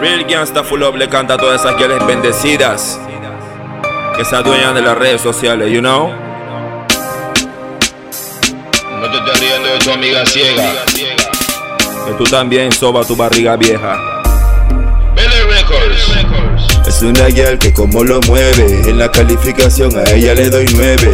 Real Gangsta Full Up le canta a todas esas girls bendecidas que se adueñan de las redes sociales, you know. No te estés riendo de tu amiga ciega. Que tú también soba tu barriga vieja. Belly Records. Es una girl que como lo mueve, en la calificación a ella le doy nueve.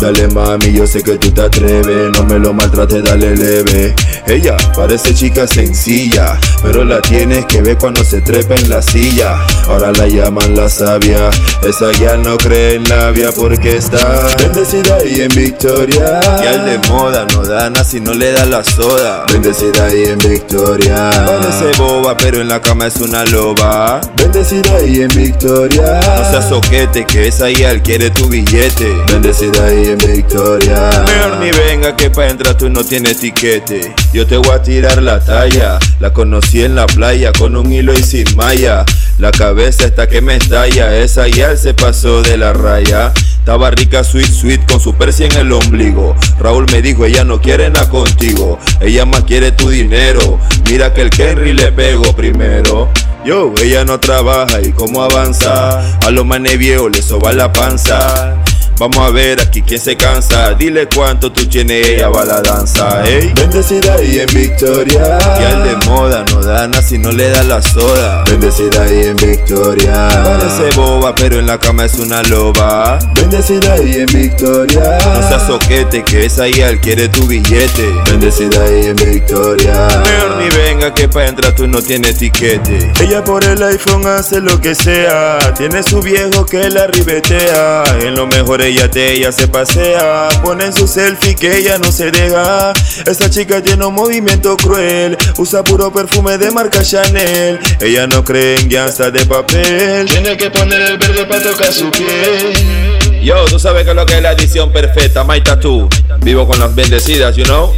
Dale mami, yo sé que tú te atreves, no me lo maltrates, dale leve. Ella parece chica sencilla, pero la tienes que ver cuando se trepa en la silla. Ahora la llaman la sabia, esa ya no cree en labia porque está bendecida y en victoria. Y al de moda no dana si no le da la soda. Bendecida y en victoria. Parece boba, pero en la cama es una loba. Bendecida y en victoria. No seas soquete, que esa ya quiere tu billete. Bendecida y victoria. Mejor ni venga que pa' entrar tú no tienes tiquete. Yo te voy a tirar la talla. La conocí en la playa con un hilo y sin malla. La cabeza está que me estalla. Esa ya se pasó de la raya. Estaba rica, sweet, sweet, con su persia en el ombligo. Raúl me dijo, ella no quiere nada contigo. Ella más quiere tu dinero. Mira que el Henry le pego primero. Yo, ella no trabaja y cómo avanza. A los manes viejos le soba la panza. Vamos a ver aquí quién se cansa. Dile cuánto tú tienes, ella va a la danza. Ey. Bendecida y en victoria. Y al de moda no da nada si no le da la soda. Bendecida y en victoria. Parece boba, pero en la cama es una loba. Bendecida y en victoria. No seas soquete, que esa al quiere tu billete. Bendecida y en victoria. Mejor ni venga que pa' entrar tú no tienes tiquete. Ella por el iPhone hace lo que sea. Tiene su viejo que la ribetea. En lo mejor ella te ella se pasea. Pone su selfie que ella no se deja. Esa chica tiene un movimiento cruel. Usa puro perfume de marca Chanel. Ella no cree en guianza de papel. Tiene que poner el verde para tocar su piel. Yo, tú sabes que es lo que es la edición perfecta, My Tattoo. Vivo con las bendecidas, you know.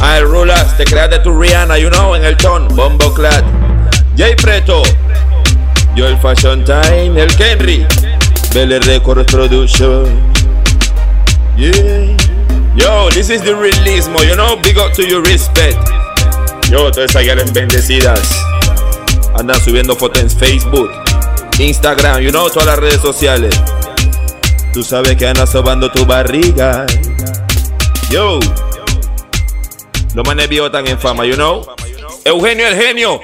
I Rulas, te creaste tu Rihanna, you know, en el ton, Bombo Clad. Jay Preto. Yo el Fashion Time, el Henry. Belle Records Production. Yeah. Yo, this is the realismo, you know, big up to your respect. Yo, todas esas gales bendecidas. Andan subiendo fotos en Facebook, Instagram, you know, todas las redes sociales. Tú sabes que andas sobando tu barriga. Yo. Los manes tan en fama, you know. Eugenio el genio.